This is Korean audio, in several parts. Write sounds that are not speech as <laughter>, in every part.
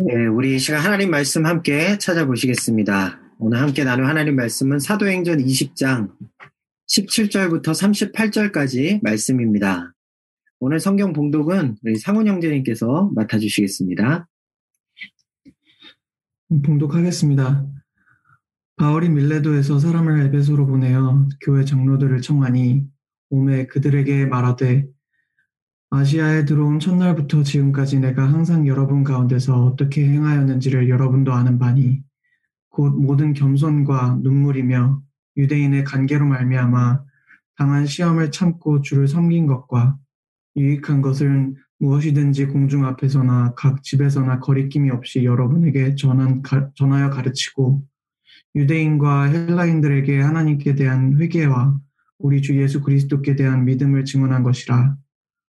네, 우리 시간 하나님 말씀 함께 찾아보시겠습니다. 오늘 함께 나눌 하나님 말씀은 사도행전 20장 17절부터 38절까지 말씀입니다. 오늘 성경 봉독은 우리 상훈 형제님께서 맡아주시겠습니다. 봉독하겠습니다. 바울이 밀레도에서 사람을 에베소로 보내어 교회 장로들을 청하니 오매 그들에게 말하되 아시아에 들어온 첫날부터 지금까지 내가 항상 여러분 가운데서 어떻게 행하였는지를 여러분도 아는 바니 곧 모든 겸손과 눈물이며 유대인의 관계로 말미암아 당한 시험을 참고 주를 섬긴 것과 유익한 것은 무엇이든지 공중 앞에서나 각 집에서나 거리낌이 없이 여러분에게 전한, 가, 전하여 가르치고 유대인과 헬라인들에게 하나님께 대한 회개와 우리 주 예수 그리스도께 대한 믿음을 증언한 것이라.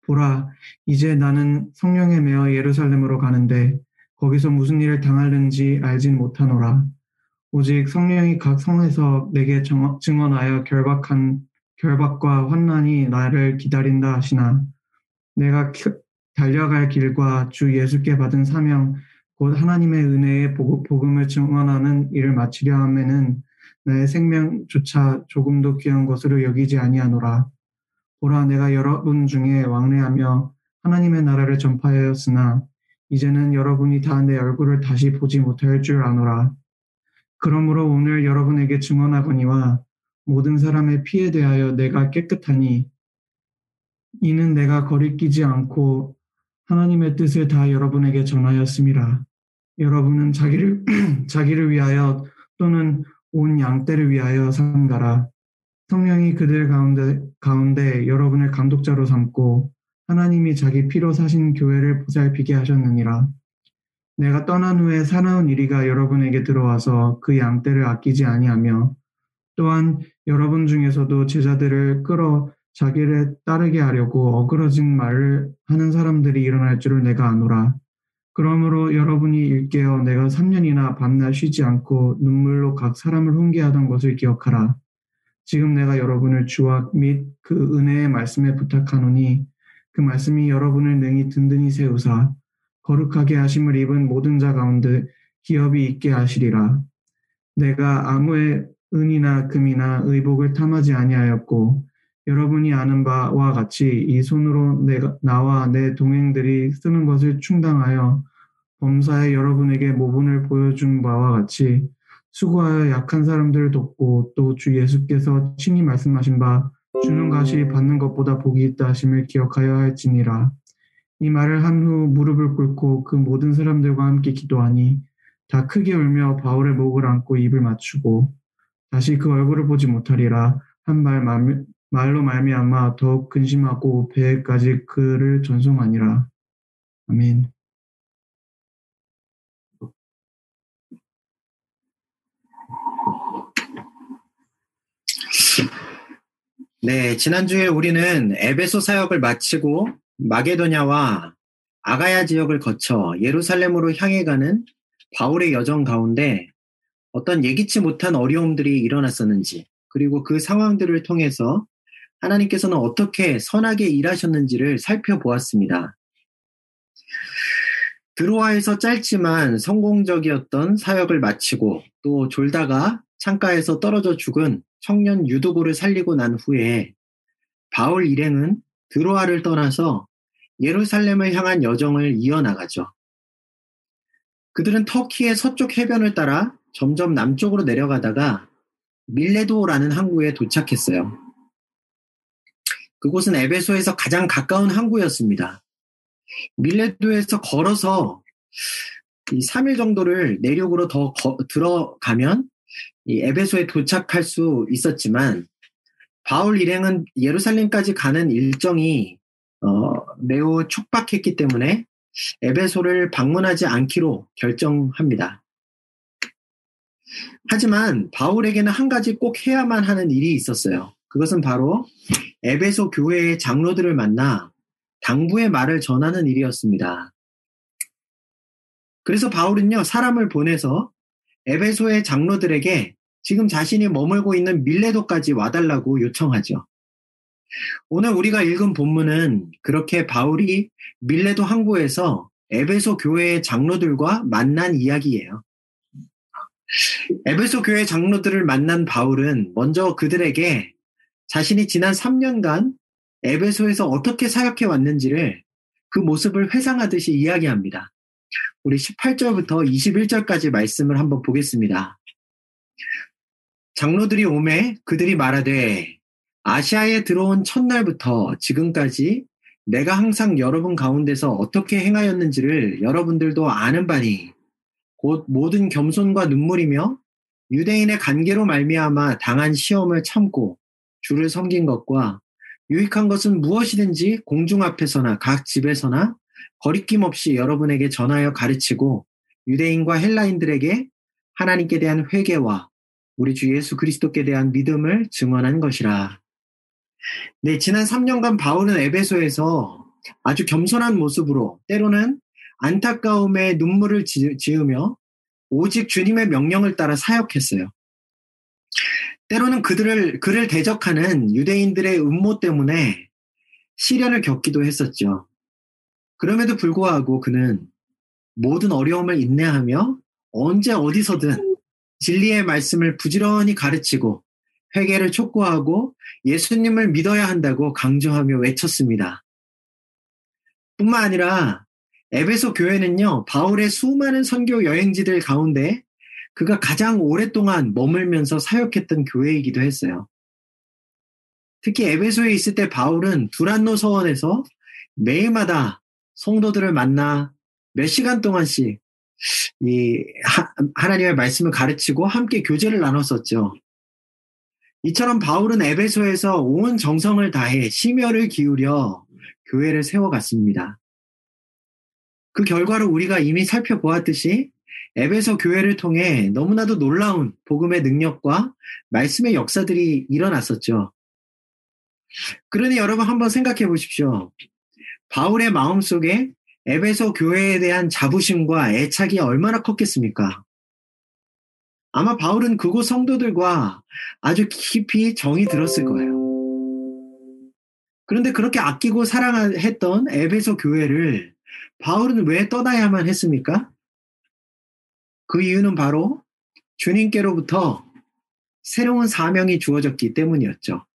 보라, 이제 나는 성령에 매어 예루살렘으로 가는데 거기서 무슨 일을 당하는지 알진 못하노라. 오직 성령이 각 성에서 내게 증언하여 결박한 결박과 환난이 나를 기다린다 하시나 내가 달려갈 길과 주 예수께 받은 사명 곧 하나님의 은혜의 복음을 증언하는 일을 마치려 함에는 나의 생명조차 조금도 귀한 것으로 여기지 아니하노라. 보라 내가 여러분 중에 왕래하며 하나님의 나라를 전파하였으나 이제는 여러분이 다 내 얼굴을 다시 보지 못할 줄 아노라. 그러므로 오늘 여러분에게 증언하거니와 모든 사람의 피에 대하여 내가 깨끗하니 이는 내가 거리끼지 않고 하나님의 뜻을 다 여러분에게 전하였습니다. 여러분은 자기를 <clears throat> 자기를 위하여 또는 온 양떼를 위하여 산가라. 성령이 그들 가운데, 가운데 여러분을 감독자로 삼고 하나님이 자기 피로 사신 교회를 보살피게 하셨느니라. 내가 떠난 후에 사나운 이리가 여러분에게 들어와서 그 양떼를 아끼지 아니하며 또한 여러분 중에서도 제자들을 끌어 자기를 따르게 하려고 어그러진 말을 하는 사람들이 일어날 줄을 내가 아노라. 그러므로 여러분이 일깨어 내가 3년이나 밤낮 쉬지 않고 눈물로 각 사람을 훈계하던 것을 기억하라. 지금 내가 여러분을 주와 및 그 은혜의 말씀에 부탁하노니 그 말씀이 여러분을 능히 든든히 세우사 거룩하게 하심을 입은 모든 자 가운데 기업이 있게 하시리라. 내가 아무의 은이나 금이나 의복을 탐하지 아니하였고 여러분이 아는 바와 같이 이 손으로 내가 나와 내 동행들이 쓰는 것을 충당하여 범사에 여러분에게 모분을 보여준 바와 같이 수고하여 약한 사람들을 돕고 또 주 예수께서 친히 말씀하신 바 주는 것이 받는 것보다 복이 있다 하심을 기억하여 할지니라. 이 말을 한 후 무릎을 꿇고 그 모든 사람들과 함께 기도하니 다 크게 울며 바울의 목을 안고 입을 맞추고 다시 그 얼굴을 보지 못하리라 한 말 말로 말미암아 더욱 근심하고 배에까지 그를 전송하니라. 아멘. 네, 지난주에 우리는 에베소 사역을 마치고 마게도냐와 아가야 지역을 거쳐 예루살렘으로 향해 가는 바울의 여정 가운데 어떤 예기치 못한 어려움들이 일어났었는지, 그리고 그 상황들을 통해서 하나님께서는 어떻게 선하게 일하셨는지를 살펴보았습니다. 드로아에서 짧지만 성공적이었던 사역을 마치고 또 졸다가 창가에서 떨어져 죽은 청년 유도고를 살리고 난 후에 바울 일행은 드로아를 떠나서 예루살렘을 향한 여정을 이어나가죠. 그들은 터키의 서쪽 해변을 따라 점점 남쪽으로 내려가다가 밀레도라는 항구에 도착했어요. 그곳은 에베소에서 가장 가까운 항구였습니다. 밀레도에서 걸어서 3일 정도를 내륙으로 더 거, 들어가면 이 에베소에 도착할 수 있었지만 바울 일행은 예루살렘까지 가는 일정이 어, 매우 촉박했기 때문에 에베소를 방문하지 않기로 결정합니다. 하지만 바울에게는 한 가지 꼭 해야만 하는 일이 있었어요. 그것은 바로 에베소 교회의 장로들을 만나 당부의 말을 전하는 일이었습니다. 그래서 바울은요, 사람을 보내서 에베소의 장로들에게 지금 자신이 머물고 있는 밀레도까지 와달라고 요청하죠. 오늘 우리가 읽은 본문은 그렇게 바울이 밀레도 항구에서 에베소 교회의 장로들과 만난 이야기예요. 에베소 교회 장로들을 만난 바울은 먼저 그들에게 자신이 지난 3년간 에베소에서 어떻게 사역해 왔는지를 그 모습을 회상하듯이 이야기합니다. 우리 18절부터 21절까지 말씀을 한번 보겠습니다. 장로들이 오매 그들이 말하되 아시아에 들어온 첫날부터 지금까지 내가 항상 여러분 가운데서 어떻게 행하였는지를 여러분들도 아는 바니 곧 모든 겸손과 눈물이며 유대인의 관계로 말미암아 당한 시험을 참고 주를 섬긴 것과 유익한 것은 무엇이든지 공중 앞에서나 각 집에서나 거리낌 없이 여러분에게 전하여 가르치고 유대인과 헬라인들에게 하나님께 대한 회개와 우리 주 예수 그리스도께 대한 믿음을 증언한 것이라. 네, 지난 3년간 바울은 에베소에서 아주 겸손한 모습으로 때로는 안타까움에 눈물을 지으며 오직 주님의 명령을 따라 사역했어요. 때로는 그들을 그를 대적하는 유대인들의 음모 때문에 시련을 겪기도 했었죠. 그럼에도 불구하고 그는 모든 어려움을 인내하며 언제 어디서든 진리의 말씀을 부지런히 가르치고 회개를 촉구하고 예수님을 믿어야 한다고 강조하며 외쳤습니다. 뿐만 아니라 에베소 교회는요, 바울의 수많은 선교 여행지들 가운데 그가 가장 오랫동안 머물면서 사역했던 교회이기도 했어요. 특히 에베소에 있을 때 바울은 두란노 서원에서 매일마다 성도들을 만나 몇 시간 동안씩 이 하, 나님의 말씀을 가르치고 함께 교제를 나눴었죠. 이처럼 바울은 에베소에서 온 정성을 다해 심혈을 기울여 교회를 세워갔습니다. 그 결과로 우리가 이미 살펴보았듯이 에베소 교회를 통해 너무나도 놀라운 복음의 능력과 말씀의 역사들이 일어났었죠. 그러니 여러분 한번 생각해 보십시오. 바울의 마음 속에 에베소 교회에 대한 자부심과 애착이 얼마나 컸겠습니까? 아마 바울은 그곳 성도들과 아주 깊이 정이 들었을 거예요. 그런데 그렇게 아끼고 사랑했던 에베소 교회를 바울은 왜 떠나야만 했습니까? 그 이유는 바로 주님께로부터 새로운 사명이 주어졌기 때문이었죠.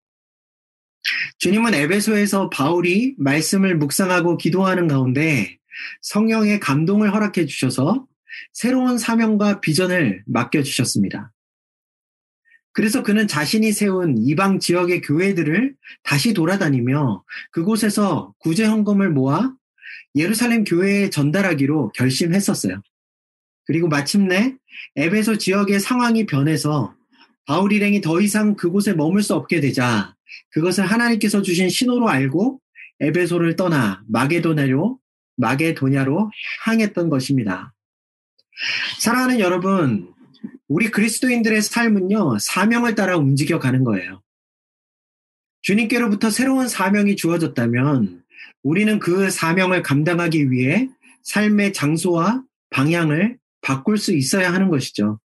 주님은 에베소에서 바울이 말씀을 묵상하고 기도하는 가운데 성령의 감동을 허락해 주셔서 새로운 사명과 비전을 맡겨 주셨습니다. 그래서 그는 자신이 세운 이방 지역의 교회들을 다시 돌아다니며 그곳에서 구제 헌금을 모아 예루살렘 교회에 전달하기로 결심했었어요. 그리고 마침내 에베소 지역의 상황이 변해서 바울 일행이 더 이상 그곳에 머물 수 없게 되자 그것을 하나님께서 주신 신호로 알고 에베소를 떠나 마게도냐로 마게도냐로 향했던 것입니다. 사랑하는 여러분, 우리 그리스도인들의 삶은요, 사명을 따라 움직여 가는 거예요. 주님께로부터 새로운 사명이 주어졌다면 우리는 그 사명을 감당하기 위해 삶의 장소와 방향을 바꿀 수 있어야 하는 것이죠.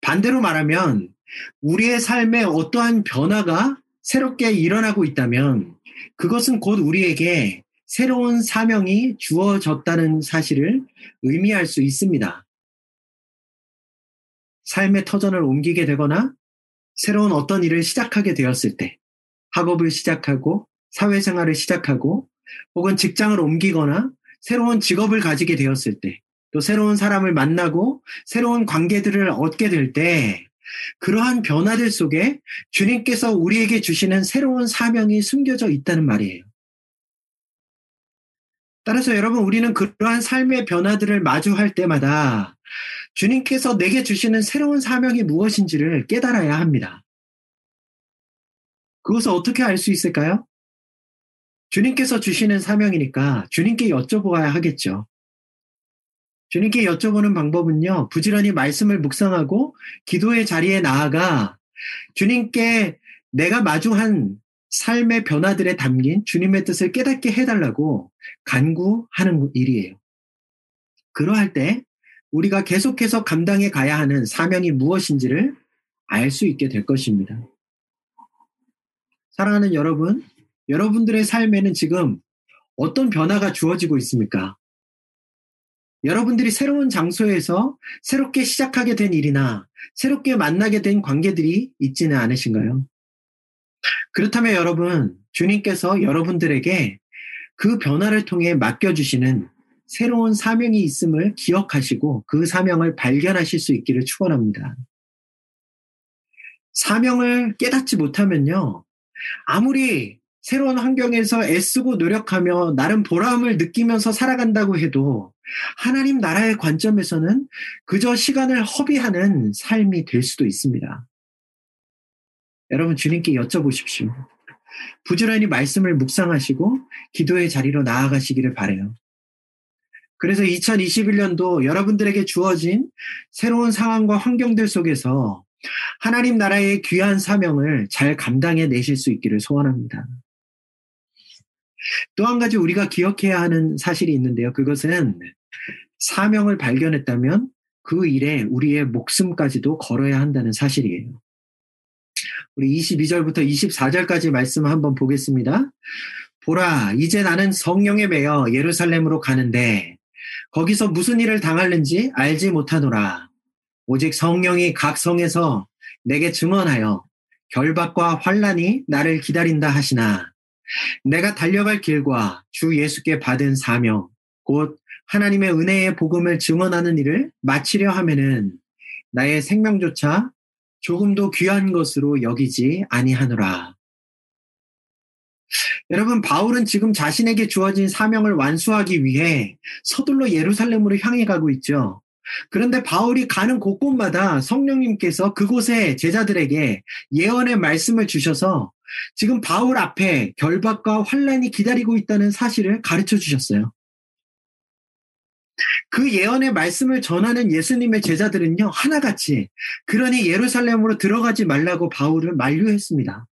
반대로 말하면 우리의 삶에 어떠한 변화가 새롭게 일어나고 있다면 그것은 곧 우리에게 새로운 사명이 주어졌다는 사실을 의미할 수 있습니다. 삶의 터전을 옮기게 되거나 새로운 어떤 일을 시작하게 되었을 때, 학업을 시작하고 사회생활을 시작하고 혹은 직장을 옮기거나 새로운 직업을 가지게 되었을 때, 또 새로운 사람을 만나고 새로운 관계들을 얻게 될 때, 그러한 변화들 속에 주님께서 우리에게 주시는 새로운 사명이 숨겨져 있다는 말이에요. 따라서 여러분, 우리는 그러한 삶의 변화들을 마주할 때마다 주님께서 내게 주시는 새로운 사명이 무엇인지를 깨달아야 합니다. 그것을 어떻게 알 수 있을까요? 주님께서 주시는 사명이니까 주님께 여쭤보아야 하겠죠. 주님께 여쭤보는 방법은요, 부지런히 말씀을 묵상하고 기도의 자리에 나아가 주님께 내가 마주한 삶의 변화들에 담긴 주님의 뜻을 깨닫게 해달라고 간구하는 일이에요. 그러할 때 우리가 계속해서 감당해 가야 하는 사명이 무엇인지를 알 수 있게 될 것입니다. 사랑하는 여러분, 여러분들의 삶에는 지금 어떤 변화가 주어지고 있습니까? 여러분들이 새로운 장소에서 새롭게 시작하게 된 일이나 새롭게 만나게 된 관계들이 있지는 않으신가요? 그렇다면 여러분, 주님께서 여러분들에게 그 변화를 통해 맡겨주시는 새로운 사명이 있음을 기억하시고 그 사명을 발견하실 수 있기를 축원합니다. 사명을 깨닫지 못하면요. 아무리 새로운 환경에서 애쓰고 노력하며 나름 보람을 느끼면서 살아간다고 해도 하나님 나라의 관점에서는 그저 시간을 허비하는 삶이 될 수도 있습니다. 여러분 주님께 여쭤보십시오. 부지런히 말씀을 묵상하시고 기도의 자리로 나아가시기를 바래요. 그래서 2021년도 여러분들에게 주어진 새로운 상황과 환경들 속에서 하나님 나라의 귀한 사명을 잘 감당해 내실 수 있기를 소원합니다. 또 한 가지 우리가 기억해야 하는 사실이 있는데요. 그것은 사명을 발견했다면 그 일에 우리의 목숨까지도 걸어야 한다는 사실이에요. 우리 22절부터 24절까지 말씀을 한번 보겠습니다. 보라, 이제 나는 성령에 매여 예루살렘으로 가는데 거기서 무슨 일을 당할는지 알지 못하노라. 오직 성령이 각 성에서 내게 증언하여 결박과 환란이 나를 기다린다 하시나 내가 달려갈 길과 주 예수께 받은 사명 곧 하나님의 은혜의 복음을 증언하는 일을 마치려 하면은 나의 생명조차 조금도 귀한 것으로 여기지 아니하노라. 여러분, 바울은 지금 자신에게 주어진 사명을 완수하기 위해 서둘러 예루살렘으로 향해 가고 있죠. 그런데 바울이 가는 곳곳마다 성령님께서 그곳에 제자들에게 예언의 말씀을 주셔서 지금 바울 앞에 결박과 환란이 기다리고 있다는 사실을 가르쳐 주셨어요. 그 예언의 말씀을 전하는 예수님의 제자들은요, 하나같이, 그러니 예루살렘으로 들어가지 말라고 바울을 만류했습니다.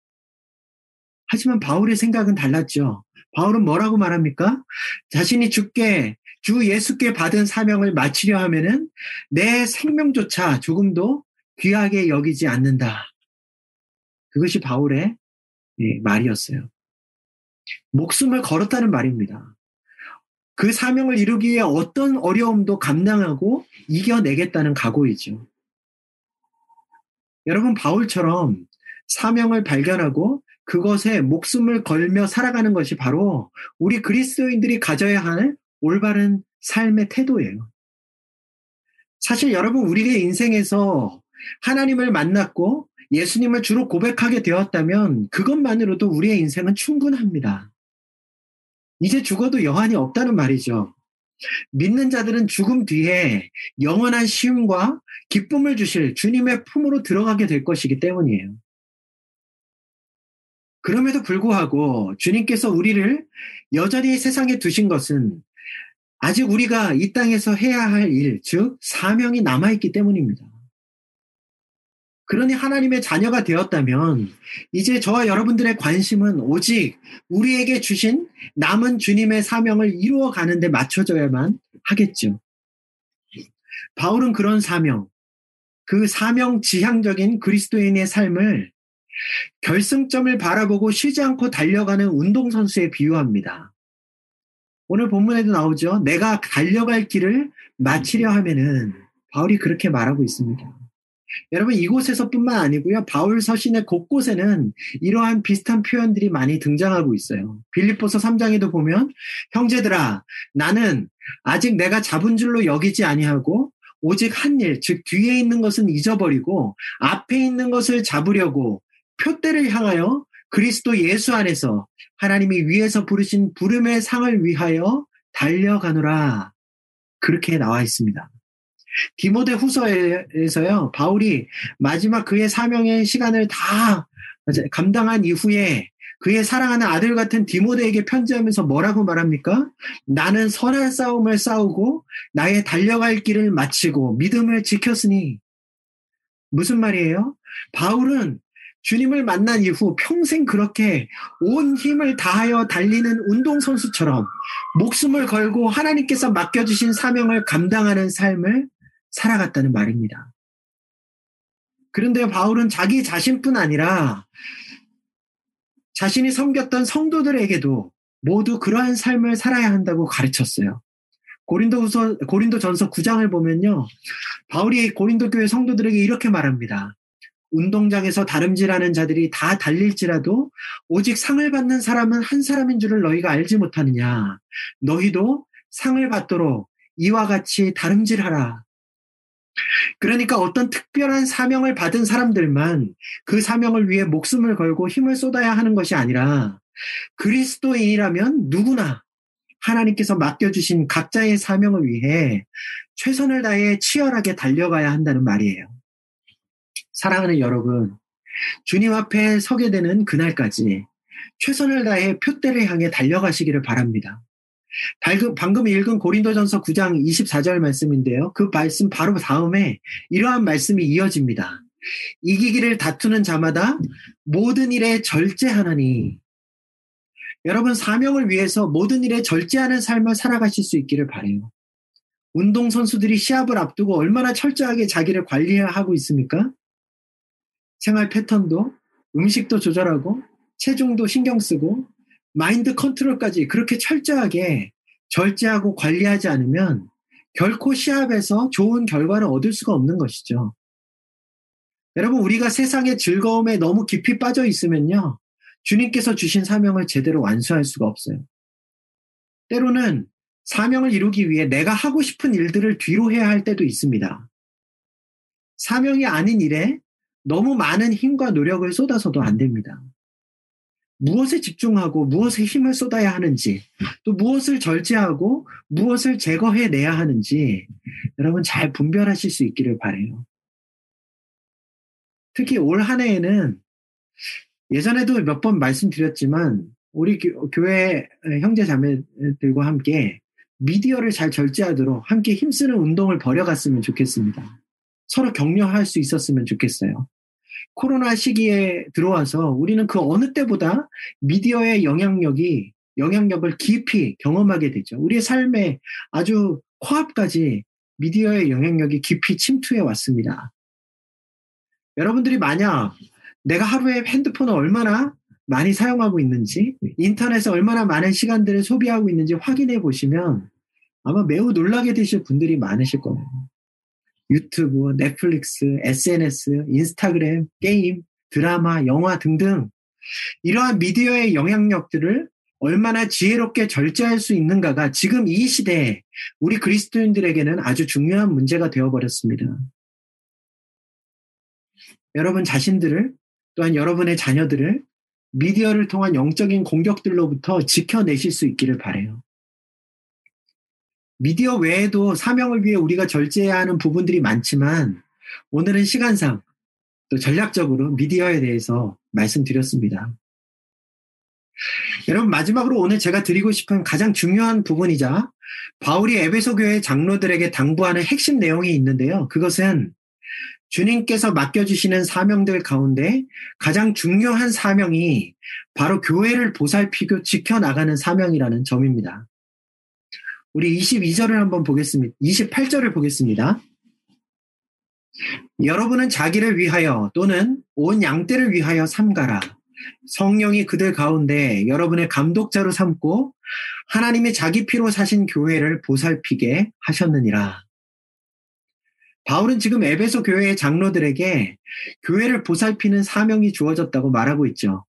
하지만 바울의 생각은 달랐죠. 바울은 뭐라고 말합니까? 자신이 죽게, 주 예수께 받은 사명을 마치려 하면은 내 생명조차 조금도 귀하게 여기지 않는다. 그것이 바울의 예, 말이었어요. 목숨을 걸었다는 말입니다. 그 사명을 이루기 위해 어떤 어려움도 감당하고 이겨내겠다는 각오이죠. 여러분, 바울처럼 사명을 발견하고 그것에 목숨을 걸며 살아가는 것이 바로 우리 그리스도인들이 가져야 할 올바른 삶의 태도예요. 사실 여러분, 우리의 인생에서 하나님을 만났고 예수님을 주로 고백하게 되었다면 그것만으로도 우리의 인생은 충분합니다. 이제 죽어도 여한이 없다는 말이죠. 믿는 자들은 죽음 뒤에 영원한 시움과 기쁨을 주실 주님의 품으로 들어가게 될 것이기 때문이에요. 그럼에도 불구하고 주님께서 우리를 여전히 세상에 두신 것은 아직 우리가 이 땅에서 해야 할 일, 즉, 사명이 남아있기 때문입니다. 그러니 하나님의 자녀가 되었다면 이제 저와 여러분들의 관심은 오직 우리에게 주신 남은 주님의 사명을 이루어 가는데 맞춰져야만 하겠죠. 바울은 그런 사명, 그 사명 지향적인 그리스도인의 삶을 결승점을 바라보고 쉬지 않고 달려가는 운동선수에 비유합니다. 오늘 본문에도 나오죠. 내가 달려갈 길을 마치려 하면은 바울이 그렇게 말하고 있습니다. 여러분 이곳에서뿐만 아니고요. 바울 서신의 곳곳에는 이러한 비슷한 표현들이 많이 등장하고 있어요. 빌립보서 3장에도 보면 형제들아 나는 아직 내가 잡은 줄로 여기지 아니하고 오직 한 일, 즉 뒤에 있는 것은 잊어버리고 앞에 있는 것을 잡으려고 표대를 향하여 그리스도 예수 안에서 하나님이 위에서 부르신 부름의 상을 위하여 달려가노라. 그렇게 나와 있습니다. 디모데 후서에서요, 바울이 마지막 그의 사명의 시간을 다 감당한 이후에 그의 사랑하는 아들 같은 디모데에게 편지하면서 뭐라고 말합니까? 나는 선한 싸움을 싸우고 나의 달려갈 길을 마치고 믿음을 지켰으니 무슨 말이에요? 바울은 주님을 만난 이후 평생 그렇게 온 힘을 다하여 달리는 운동선수처럼 목숨을 걸고 하나님께서 맡겨주신 사명을 감당하는 삶을 살아갔다는 말입니다. 그런데 바울은 자기 자신뿐 아니라 자신이 섬겼던 성도들에게도 모두 그러한 삶을 살아야 한다고 가르쳤어요. 고린도후서 고린도 전서 9장을 보면요. 바울이 고린도 교회 성도들에게 이렇게 말합니다. 운동장에서 다름질하는 자들이 다 달릴지라도 오직 상을 받는 사람은 한 사람인 줄을 너희가 알지 못하느냐. 너희도 상을 받도록 이와 같이 다름질하라. 그러니까 어떤 특별한 사명을 받은 사람들만 그 사명을 위해 목숨을 걸고 힘을 쏟아야 하는 것이 아니라 그리스도인이라면 누구나 하나님께서 맡겨주신 각자의 사명을 위해 최선을 다해 치열하게 달려가야 한다는 말이에요. 사랑하는 여러분, 주님 앞에 서게 되는 그날까지 최선을 다해 표대를 향해 달려가시기를 바랍니다. 방금 읽은 고린도전서 9장 24절 말씀인데요. 그 말씀 바로 다음에 이러한 말씀이 이어집니다. 이기기를 다투는 자마다 모든 일에 절제하나니 여러분 사명을 위해서 모든 일에 절제하는 삶을 살아가실 수 있기를 바래요. 운동 선수들이 시합을 앞두고 얼마나 철저하게 자기를 관리하고 있습니까? 생활 패턴도 음식도 조절하고 체중도 신경 쓰고 마인드 컨트롤까지 그렇게 철저하게 절제하고 관리하지 않으면 결코 시합에서 좋은 결과를 얻을 수가 없는 것이죠. 여러분, 우리가 세상의 즐거움에 너무 깊이 빠져 있으면요. 주님께서 주신 사명을 제대로 완수할 수가 없어요. 때로는 사명을 이루기 위해 내가 하고 싶은 일들을 뒤로 해야 할 때도 있습니다. 사명이 아닌 일에 너무 많은 힘과 노력을 쏟아서도 안 됩니다. 무엇에 집중하고 무엇에 힘을 쏟아야 하는지, 또 무엇을 절제하고 무엇을 제거해 내야 하는지 여러분 잘 분별하실 수 있기를 바래요. 특히 올 한 해에는 예전에도 몇 번 말씀드렸지만 우리 교회 형제 자매들과 함께 미디어를 잘 절제하도록 함께 힘쓰는 운동을 벌여갔으면 좋겠습니다. 서로 격려할 수 있었으면 좋겠어요. 코로나 시기에 들어와서 우리는 그 어느 때보다 미디어의 영향력이 영향력을 깊이 경험하게 되죠. 우리의 삶에 아주 코앞까지 미디어의 영향력이 깊이 침투해 왔습니다. 여러분들이 만약 내가 하루에 핸드폰을 얼마나 많이 사용하고 있는지, 인터넷에 얼마나 많은 시간들을 소비하고 있는지 확인해 보시면 아마 매우 놀라게 되실 분들이 많으실 거예요. 유튜브, 넷플릭스, SNS, 인스타그램, 게임, 드라마, 영화 등등 이러한 미디어의 영향력들을 얼마나 지혜롭게 절제할 수 있는가가 지금 이 시대에 우리 그리스도인들에게는 아주 중요한 문제가 되어버렸습니다. 여러분 자신들을 또한 여러분의 자녀들을 미디어를 통한 영적인 공격들로부터 지켜내실 수 있기를 바래요. 미디어 외에도 사명을 위해 우리가 절제해야 하는 부분들이 많지만 오늘은 시간상 또 전략적으로 미디어에 대해서 말씀드렸습니다. 여러분 마지막으로 오늘 제가 드리고 싶은 가장 중요한 부분이자 바울이 에베소 교회 장로들에게 당부하는 핵심 내용이 있는데요. 그것은 주님께서 맡겨주시는 사명들 가운데 가장 중요한 사명이 바로 교회를 보살피고 지켜나가는 사명이라는 점입니다. 우리 22절을 한번 보겠습니다. 28절을 보겠습니다. 여러분은 자기를 위하여 또는 온 양떼를 위하여 삼가라. 성령이 그들 가운데 여러분의 감독자로 삼고 하나님의 자기 피로 사신 교회를 보살피게 하셨느니라. 바울은 지금 에베소 교회의 장로들에게 교회를 보살피는 사명이 주어졌다고 말하고 있죠.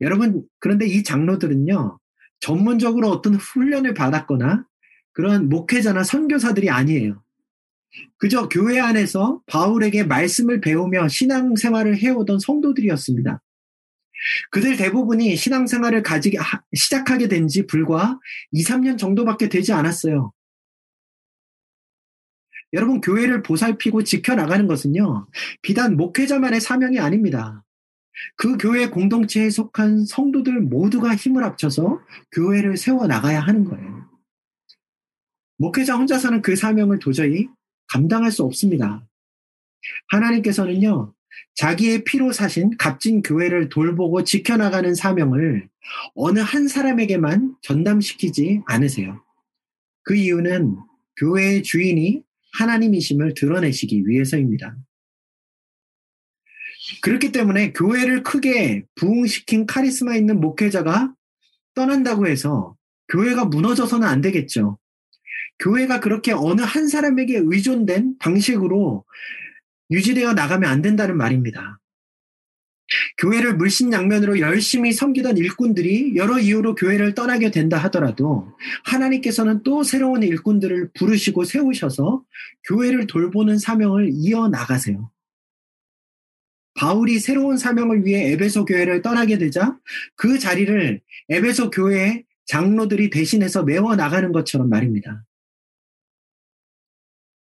여러분, 그런데 이 장로들은요, 전문적으로 어떤 훈련을 받았거나 그런 목회자나 선교사들이 아니에요. 그저 교회 안에서 바울에게 말씀을 배우며 신앙생활을 해오던 성도들이었습니다. 그들 대부분이 신앙생활을 가지게 시작하게 된 지 불과 2, 3년 정도밖에 되지 않았어요. 여러분, 교회를 보살피고 지켜나가는 것은요, 비단 목회자만의 사명이 아닙니다. 그 교회 공동체에 속한 성도들 모두가 힘을 합쳐서 교회를 세워 나가야 하는 거예요. 목회자 혼자서는 그 사명을 도저히 감당할 수 없습니다. 하나님께서는요, 자기의 피로 사신 값진 교회를 돌보고 지켜나가는 사명을 어느 한 사람에게만 전담시키지 않으세요. 그 이유는 교회의 주인이 하나님이심을 드러내시기 위해서입니다. 그렇기 때문에 교회를 크게 부흥시킨 카리스마 있는 목회자가 떠난다고 해서 교회가 무너져서는 안 되겠죠. 교회가 그렇게 어느 한 사람에게 의존된 방식으로 유지되어 나가면 안 된다는 말입니다. 교회를 물신양면으로 열심히 섬기던 일꾼들이 여러 이유로 교회를 떠나게 된다 하더라도 하나님께서는 또 새로운 일꾼들을 부르시고 세우셔서 교회를 돌보는 사명을 이어나가세요. 바울이 새로운 사명을 위해 에베소 교회를 떠나게 되자 그 자리를 에베소 교회의 장로들이 대신해서 메워 나가는 것처럼 말입니다.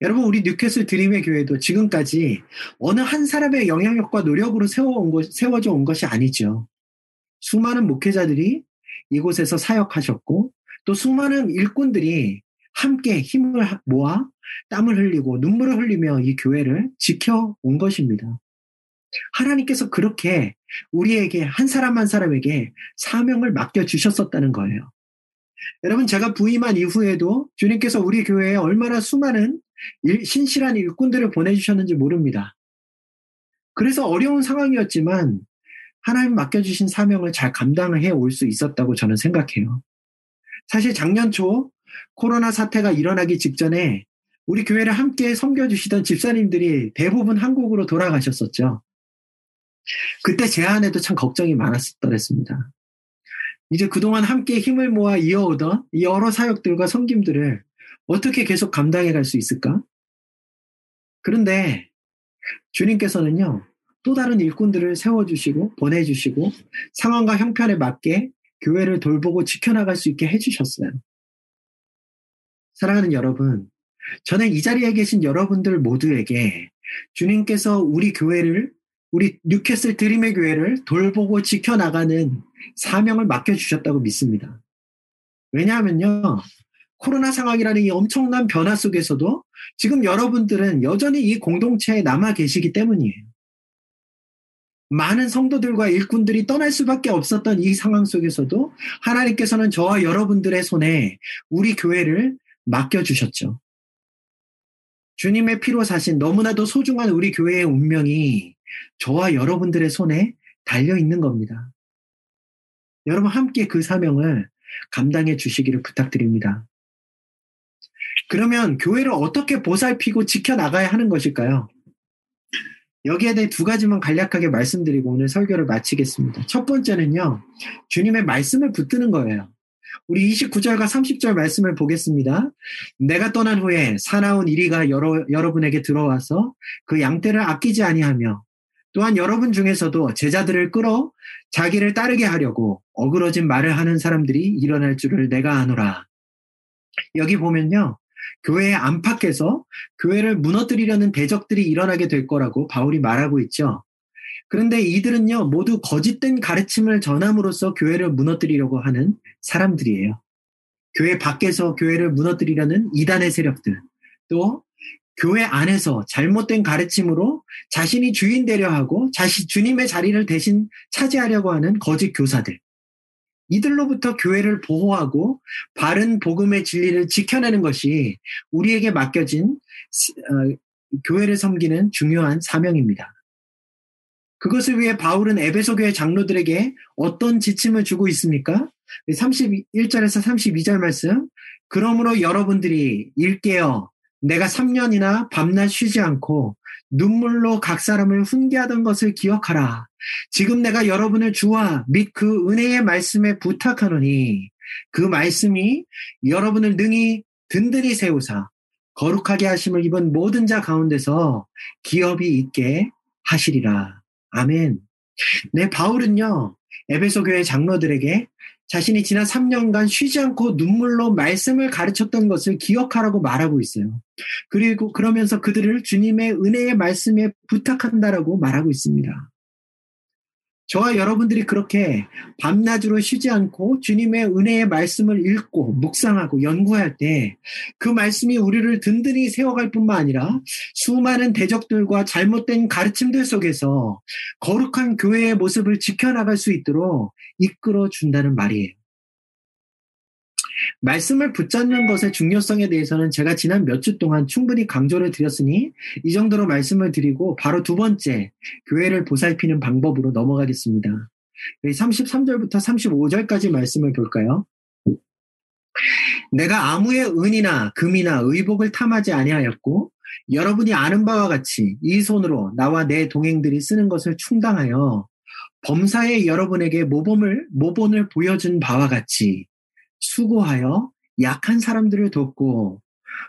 여러분 우리 뉴캐슬 드림의 교회도 지금까지 어느 한 사람의 영향력과 노력으로 세워온 것, 세워져 온 것이 아니죠. 수많은 목회자들이 이곳에서 사역하셨고 또 수많은 일꾼들이 함께 힘을 모아 땀을 흘리고 눈물을 흘리며 이 교회를 지켜온 것입니다. 하나님께서 그렇게 우리에게 한 사람 한 사람에게 사명을 맡겨 주셨었다는 거예요. 여러분 제가 부임한 이후에도 주님께서 우리 교회에 얼마나 수많은 일, 신실한 일꾼들을 보내주셨는지 모릅니다. 그래서 어려운 상황이었지만 하나님 맡겨주신 사명을 잘 감당해 올 수 있었다고 저는 생각해요. 사실 작년 초 코로나 사태가 일어나기 직전에 우리 교회를 함께 섬겨주시던 집사님들이 대부분 한국으로 돌아가셨었죠. 그때 제 안에도 참 걱정이 많았었더랬습니다. 이제 그동안 함께 힘을 모아 이어오던 여러 사역들과 섬김들을 어떻게 계속 감당해 갈 수 있을까? 그런데 주님께서는요, 또 다른 일꾼들을 세워주시고 보내주시고 상황과 형편에 맞게 교회를 돌보고 지켜나갈 수 있게 해주셨어요. 사랑하는 여러분, 저는 이 자리에 계신 여러분들 모두에게 주님께서 우리 교회를, 우리 뉴캐슬 드림의 교회를 돌보고 지켜나가는 사명을 맡겨주셨다고 믿습니다. 왜냐하면요, 코로나 상황이라는 이 엄청난 변화 속에서도 지금 여러분들은 여전히 이 공동체에 남아 계시기 때문이에요. 많은 성도들과 일꾼들이 떠날 수밖에 없었던 이 상황 속에서도 하나님께서는 저와 여러분들의 손에 우리 교회를 맡겨주셨죠. 주님의 피로 사신 너무나도 소중한 우리 교회의 운명이 저와 여러분들의 손에 달려 있는 겁니다. 여러분 함께 그 사명을 감당해 주시기를 부탁드립니다. 그러면 교회를 어떻게 보살피고 지켜나가야 하는 것일까요? 여기에 대해 두 가지만 간략하게 말씀드리고 오늘 설교를 마치겠습니다. 첫 번째는요, 주님의 말씀을 붙드는 거예요. 우리 29절과 30절 말씀을 보겠습니다. 내가 떠난 후에 사나운 이리가 여러, 여러분에게 들어와서 그 양떼를 아끼지 아니하며 또한 여러분 중에서도 제자들을 끌어 자기를 따르게 하려고 어그러진 말을 하는 사람들이 일어날 줄을 내가 아노라. 여기 보면요. 교회의 안팎에서 교회를 무너뜨리려는 대적들이 일어나게 될 거라고 바울이 말하고 있죠. 그런데 이들은요, 모두 거짓된 가르침을 전함으로써 교회를 무너뜨리려고 하는 사람들이에요. 교회 밖에서 교회를 무너뜨리려는 이단의 세력들, 또 교회 안에서 잘못된 가르침으로 자신이 주인 되려 하고 자신 주님의 자리를 대신 차지하려고 하는 거짓 교사들. 이들로부터 교회를 보호하고 바른 복음의 진리를 지켜내는 것이 우리에게 맡겨진 어, 교회를 섬기는 중요한 사명입니다. 그것을 위해 바울은 에베소 교회 장로들에게 어떤 지침을 주고 있습니까? 31절에서 32절 말씀. 그러므로 여러분들이 일깨어 내가 3년이나 밤낮 쉬지 않고 눈물로 각 사람을 훈계하던 것을 기억하라. 지금 내가 여러분을 주와 및 그 은혜의 말씀에 부탁하노니 그 말씀이 여러분을 능히 든든히 세우사 거룩하게 하심을 입은 모든 자 가운데서 기업이 있게 하시리라. 아멘. 네, 바울은요, 에베소 교회 장로들에게 자신이 지난 3년간 쉬지 않고 눈물로 말씀을 가르쳤던 것을 기억하라고 말하고 있어요. 그리고 그러면서 그들을 주님의 은혜의 말씀에 부탁한다라고 말하고 있습니다. 저와 여러분들이 그렇게 밤낮으로 쉬지 않고 주님의 은혜의 말씀을 읽고 묵상하고 연구할 때 그 말씀이 우리를 든든히 세워갈 뿐만 아니라 수많은 대적들과 잘못된 가르침들 속에서 거룩한 교회의 모습을 지켜나갈 수 있도록 이끌어 준다는 말이에요. 말씀을 붙잡는 것의 중요성에 대해서는 제가 지난 몇 주 동안 충분히 강조를 드렸으니 이 정도로 말씀을 드리고 바로 두 번째 교회를 보살피는 방법으로 넘어가겠습니다. 33절부터 35절까지 말씀을 볼까요? 내가 아무의 은이나 금이나 의복을 탐하지 아니하였고 여러분이 아는 바와 같이 이 손으로 나와 내 동행들이 쓰는 것을 충당하여 범사에 여러분에게 모범을 모본을 보여준 바와 같이 수고하여 약한 사람들을 돕고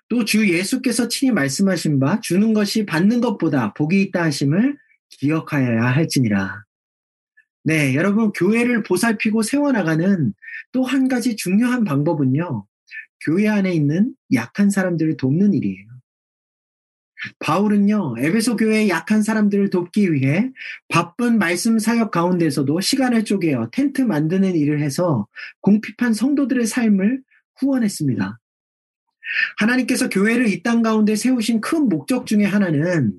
또 주 예수께서 친히 말씀하신 바 주는 것이 받는 것보다 복이 있다 하심을 기억하여야 할지니라. 네, 여러분 교회를 보살피고 세워나가는 또 한 가지 중요한 방법은요. 교회 안에 있는 약한 사람들을 돕는 일이에요. 바울은요, 에베소 교회의 약한 사람들을 돕기 위해 바쁜 말씀 사역 가운데서도 시간을 쪼개어 텐트 만드는 일을 해서 공핍한 성도들의 삶을 후원했습니다. 하나님께서 교회를 이 땅 가운데 세우신 큰 목적 중의 하나는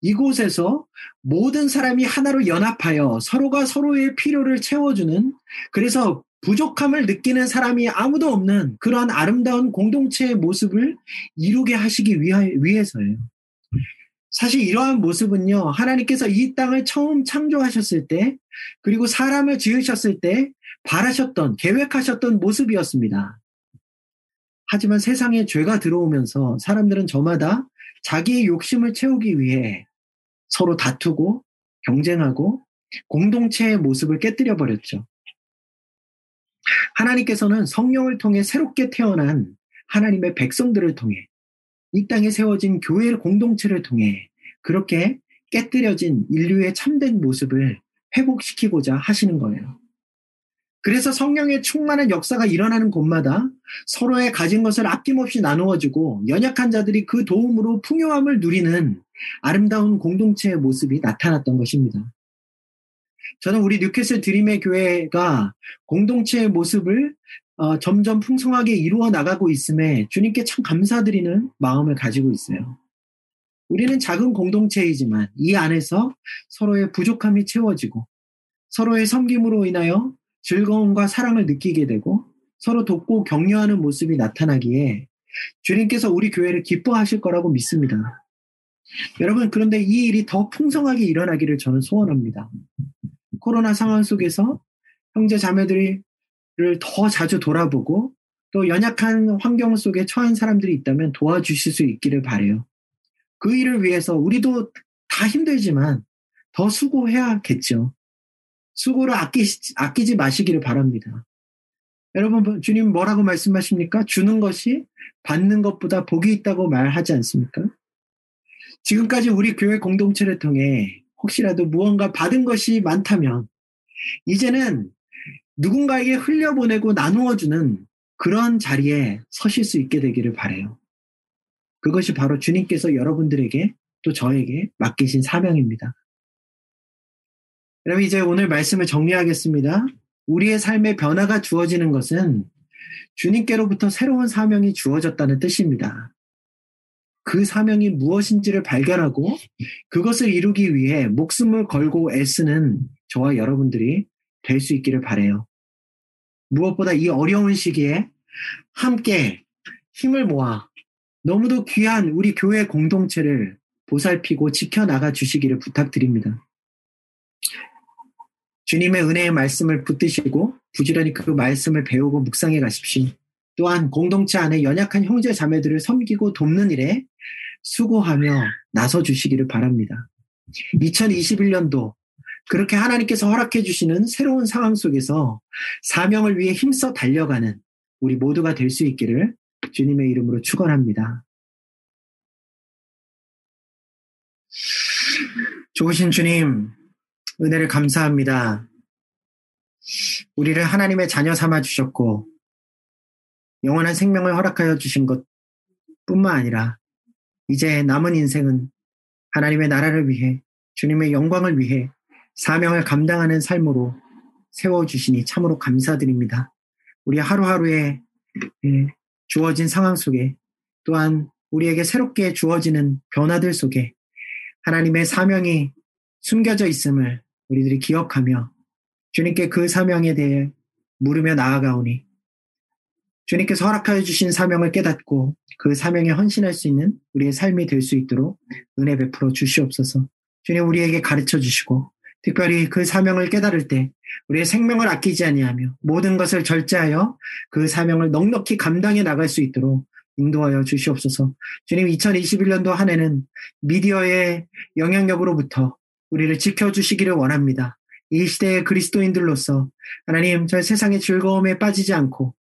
이곳에서 모든 사람이 하나로 연합하여 서로가 서로의 필요를 채워주는 그래서 부족함을 느끼는 사람이 아무도 없는 그러한 아름다운 공동체의 모습을 이루게 하시기 위해서예요. 사실 이러한 모습은요, 하나님께서 이 땅을 처음 창조하셨을 때, 그리고 사람을 지으셨을 때 바라셨던, 계획하셨던 모습이었습니다. 하지만 세상에 죄가 들어오면서 사람들은 저마다 자기의 욕심을 채우기 위해 서로 다투고 경쟁하고 공동체의 모습을 깨뜨려 버렸죠. 하나님께서는 성령을 통해 새롭게 태어난 하나님의 백성들을 통해 이 땅에 세워진 교회 공동체를 통해 그렇게 깨뜨려진 인류의 참된 모습을 회복시키고자 하시는 거예요. 그래서 성령의 충만한 역사가 일어나는 곳마다 서로의 가진 것을 아낌없이 나누어주고 연약한 자들이 그 도움으로 풍요함을 누리는 아름다운 공동체의 모습이 나타났던 것입니다. 저는 우리 뉴캐슬 드림의 교회가 공동체의 모습을 어, 점점 풍성하게 이루어 나가고 있음에 주님께 참 감사드리는 마음을 가지고 있어요. 우리는 작은 공동체이지만 이 안에서 서로의 부족함이 채워지고 서로의 섬김으로 인하여 즐거움과 사랑을 느끼게 되고 서로 돕고 격려하는 모습이 나타나기에 주님께서 우리 교회를 기뻐하실 거라고 믿습니다. 여러분, 그런데 이 일이 더 풍성하게 일어나기를 저는 소원합니다. 코로나 상황 속에서 형제 자매들을 더 자주 돌아보고 또 연약한 환경 속에 처한 사람들이 있다면 도와주실 수 있기를 바래요. 그 일을 위해서 우리도 다 힘들지만 더 수고해야겠죠. 수고를 아끼, 아끼지 마시기를 바랍니다. 여러분, 주님 뭐라고 말씀하십니까? 주는 것이 받는 것보다 복이 있다고 말하지 않습니까? 지금까지 우리 교회 공동체를 통해 혹시라도 무언가 받은 것이 많다면, 이제는 누군가에게 흘려보내고 나누어주는 그런 자리에 서실 수 있게 되기를 바래요. 그것이 바로 주님께서 여러분들에게 또 저에게 맡기신 사명입니다. 그럼 이제 오늘 말씀을 정리하겠습니다. 우리의 삶의 변화가 주어지는 것은 주님께로부터 새로운 사명이 주어졌다는 뜻입니다. 그 사명이 무엇인지를 발견하고 그것을 이루기 위해 목숨을 걸고 애쓰는 저와 여러분들이 될 수 있기를 바래요. 무엇보다 이 어려운 시기에 함께 힘을 모아 너무도 귀한 우리 교회 공동체를 보살피고 지켜나가 주시기를 부탁드립니다. 주님의 은혜의 말씀을 붙드시고 부지런히 그 말씀을 배우고 묵상해 가십시오. 또한 공동체 안에 연약한 형제 자매들을 섬기고 돕는 일에 수고하며 나서 주시기를 바랍니다. 2021년도 그렇게 하나님께서 허락해 주시는 새로운 상황 속에서 사명을 위해 힘써 달려가는 우리 모두가 될 수 있기를 주님의 이름으로 축원합니다. 좋으신 주님, 은혜를 감사합니다. 우리를 하나님의 자녀 삼아 주셨고, 영원한 생명을 허락하여 주신 것 뿐만 아니라, 이제 남은 인생은 하나님의 나라를 위해, 주님의 영광을 위해 사명을 감당하는 삶으로 세워주시니 참으로 감사드립니다. 우리 하루하루에 예, 주어진 상황 속에 또한 우리에게 새롭게 주어지는 변화들 속에 하나님의 사명이 숨겨져 있음을 우리들이 기억하며 주님께 그 사명에 대해 물으며 나아가오니 주님께서 허락하여 주신 사명을 깨닫고 그 사명에 헌신할 수 있는 우리의 삶이 될 수 있도록 은혜 베풀어 주시옵소서. 주님 우리에게 가르쳐 주시고 특별히 그 사명을 깨달을 때 우리의 생명을 아끼지 아니하며 모든 것을 절제하여 그 사명을 넉넉히 감당해 나갈 수 있도록 인도하여 주시옵소서. 주님 2021년도 한 해는 미디어의 영향력으로부터 우리를 지켜주시기를 원합니다. 이 시대의 그리스도인들로서 하나님 저 세상의 즐거움에 빠지지 않고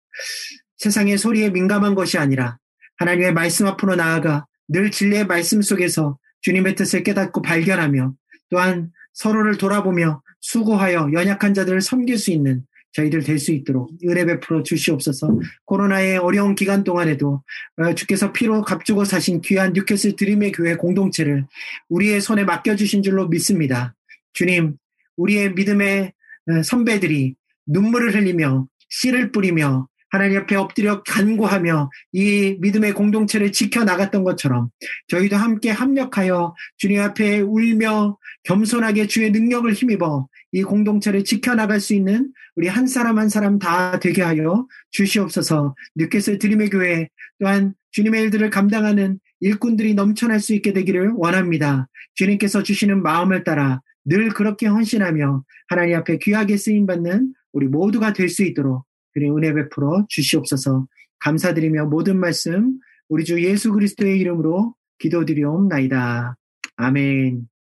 세상의 소리에 민감한 것이 아니라 하나님의 말씀 앞으로 나아가 늘 진리의 말씀 속에서 주님의 뜻을 깨닫고 발견하며 또한 서로를 돌아보며 수고하여 연약한 자들을 섬길 수 있는 저희들 될 수 있도록 은혜 베풀어 주시옵소서. 코로나의 어려운 기간 동안에도 어, 주께서 피로 값주고 사신 귀한 뉴캐슬 드림의 교회 공동체를 우리의 손에 맡겨주신 줄로 믿습니다. 주님, 우리의 믿음의 어, 선배들이 눈물을 흘리며 씨를 뿌리며 하나님 옆에 엎드려 간구하며 이 믿음의 공동체를 지켜나갔던 것처럼 저희도 함께 합력하여 주님 앞에 울며 겸손하게 주의 능력을 힘입어 이 공동체를 지켜나갈 수 있는 우리 한 사람 한 사람 다 되게 하여 주시옵소서 뉴캐슬 드림의 교회 또한 주님의 일들을 감당하는 일꾼들이 넘쳐날 수 있게 되기를 원합니다. 주님께서 주시는 마음을 따라 늘 그렇게 헌신하며 하나님 앞에 귀하게 쓰임받는 우리 모두가 될 수 있도록 그리 은혜 베풀어 주시옵소서 감사드리며 모든 말씀 우리 주 예수 그리스도의 이름으로 기도드리옵나이다. 아멘.